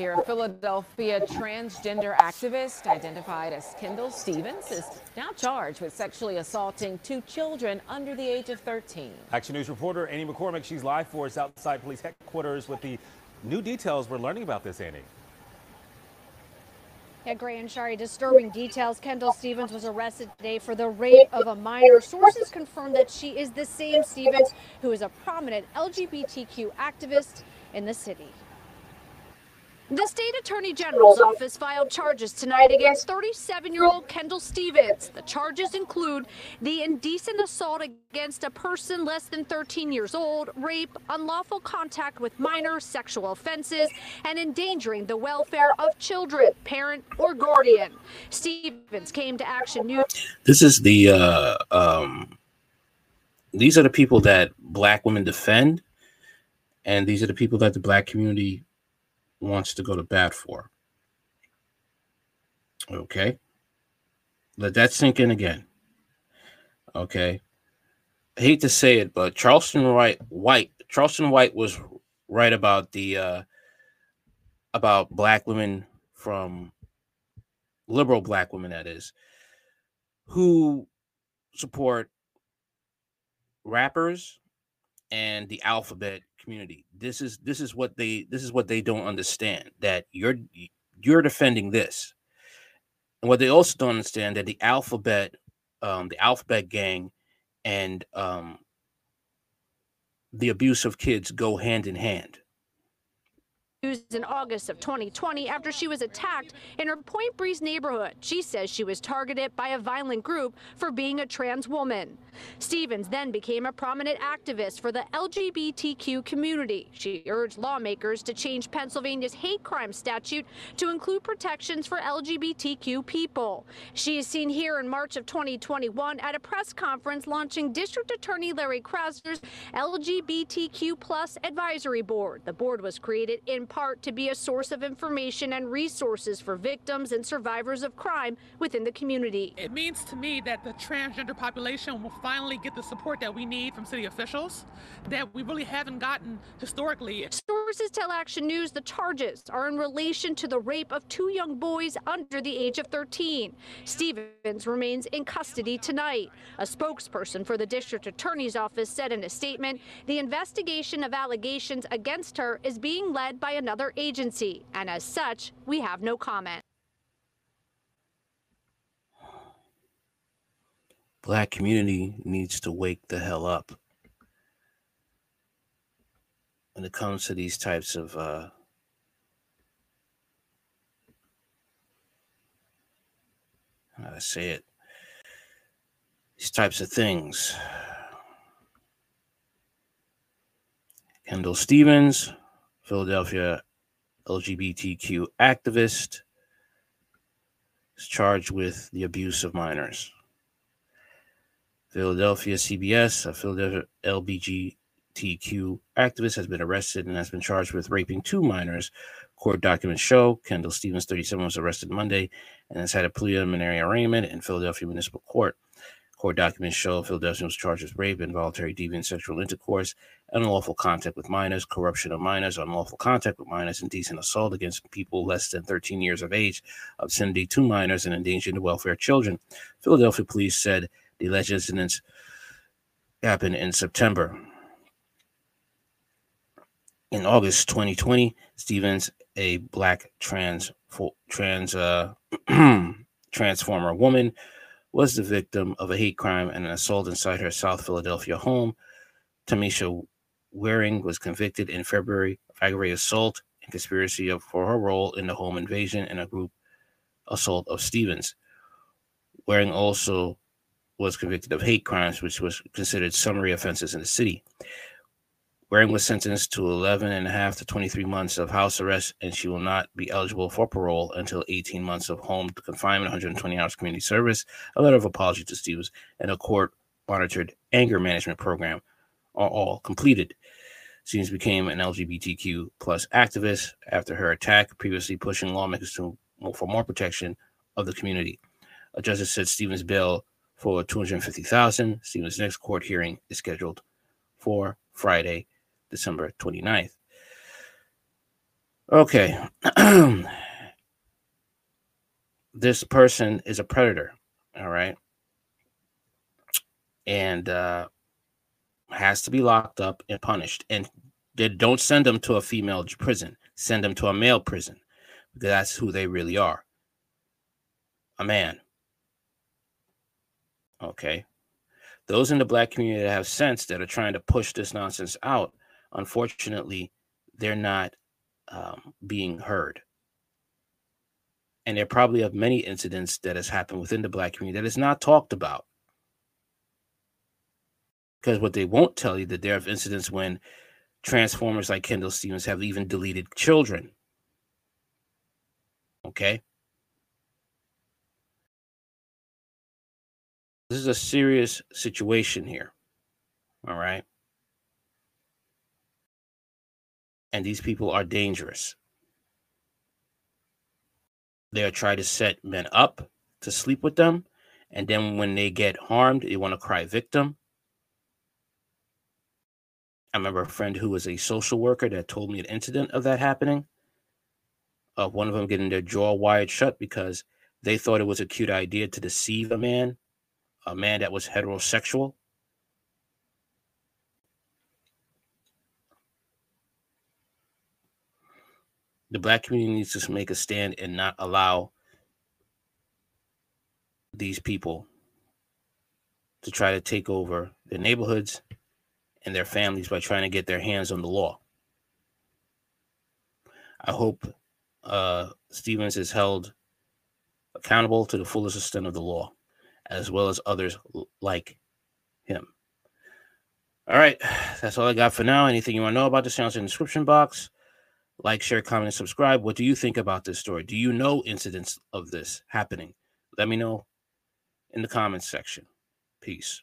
here. A Philadelphia transgender activist identified as Kendall Stevens is now charged with sexually assaulting two children under the age of 13. Action News reporter Annie McCormick, she's live for us outside police headquarters with the new details we're learning about this, Annie. Yeah, Gray and Sharrie, disturbing details. Kendall Stevens was arrested today for the rape of a minor. Sources confirm that she is the same Stevens who is a prominent LGBTQ activist in the city. The state attorney general's office filed charges tonight against 37 year old Kendall Stevens. The charges include the indecent assault against a person less than 13 years old, rape, unlawful contact with minors, sexual offenses, and endangering the welfare of children, parent, or guardian. Stevens came to Action News. This is the, uh, um, these are the people that black women defend, and these are the people that the black community wants to go to bat for. Okay. Let that sink in again. Okay. I hate to say it, but Charleston White White Charleston White was right about the uh about black women from liberal black women that is who support rappers and the alphabet community. This is this is what they this is what they don't understand that you're you're defending this. And what they also don't understand that the alphabet um the alphabet gang and um the abuse of kids go hand in hand in August of 2020 after she was attacked in her Point Breeze neighborhood. She says she was targeted by a violent group for being a trans woman. Stevens then became a prominent activist for the LGBTQ community. She urged lawmakers to change Pennsylvania's hate crime statute to include protections for LGBTQ people. She is seen here in March of 2021 at a press conference launching District Attorney Larry Krasner's LGBTQ advisory board. The board was created in part to be a source of information and resources for victims and survivors of crime within the community. It means to me that the transgender population will finally get the support that we need from city officials that we really haven't gotten historically. Sources tell Action News the charges are in relation to the rape of two young boys under the age of 13. Stevens remains in custody tonight. A spokesperson for the district attorney's office said in a statement the investigation of allegations against her is being led by another agency, and as such, we have no comment. Black community needs to wake the hell up when it comes to these types of uh, to say it these types of things kendall stevens Philadelphia LGBTQ activist, is charged with the abuse of minors. Philadelphia CBS, a Philadelphia LGBTQ activist, has been arrested and has been charged with raping two minors. Court documents show Kendall Stevens, 37, was arrested Monday and has had a preliminary arraignment in Philadelphia Municipal Court. Court documents show Philadelphia was charged with rape, involuntary deviant sexual intercourse, unlawful contact with minors, corruption of minors, unlawful contact with minors, indecent assault against people less than 13 years of age, obscenity to minors, and endangering the welfare of children. Philadelphia police said the alleged incidents happened in September. In August 2020, Stevens, a black trans trans uh, transformer woman, was the victim of a hate crime and an assault inside her South Philadelphia home. Tamisha Waring was convicted in February of aggravated assault and conspiracy of, for her role in the home invasion and a group assault of Stevens. Waring also was convicted of hate crimes, which was considered summary offenses in the city. Waring was sentenced to 11 and a half to 23 months of house arrest, and she will not be eligible for parole until 18 months of home confinement, 120 hours community service, a letter of apology to Stevens, and a court monitored anger management program are all completed. Stevens became an LGBTQ plus activist after her attack, previously pushing lawmakers to for more protection of the community. A justice said Stevens' bail for 250,000. Stevens' next court hearing is scheduled for Friday, December 29th. Okay. this person is a predator. All right. And uh, has to be locked up and punished. And they don't send them to a female prison, send them to a male prison because that's who they really are a man. Okay. Those in the black community that have sense that are trying to push this nonsense out, unfortunately, they're not um, being heard. And there probably have many incidents that has happened within the black community that is not talked about. Because what they won't tell you that there are incidents when transformers like Kendall Stevens have even deleted children. Okay. This is a serious situation here. All right. And these people are dangerous. They are trying to set men up to sleep with them. And then when they get harmed, they want to cry victim. I remember a friend who was a social worker that told me an incident of that happening. Of one of them getting their jaw wired shut because they thought it was a cute idea to deceive a man a man that was heterosexual. The black community needs to make a stand and not allow these people to try to take over their neighborhoods and their families by trying to get their hands on the law. I hope uh, Stevens is held accountable to the fullest extent of the law as well as others like him. All right, that's all I got for now. Anything you want to know about this channel in the description box. Like, share, comment, and subscribe. What do you think about this story? Do you know incidents of this happening? Let me know in the comments section. Peace.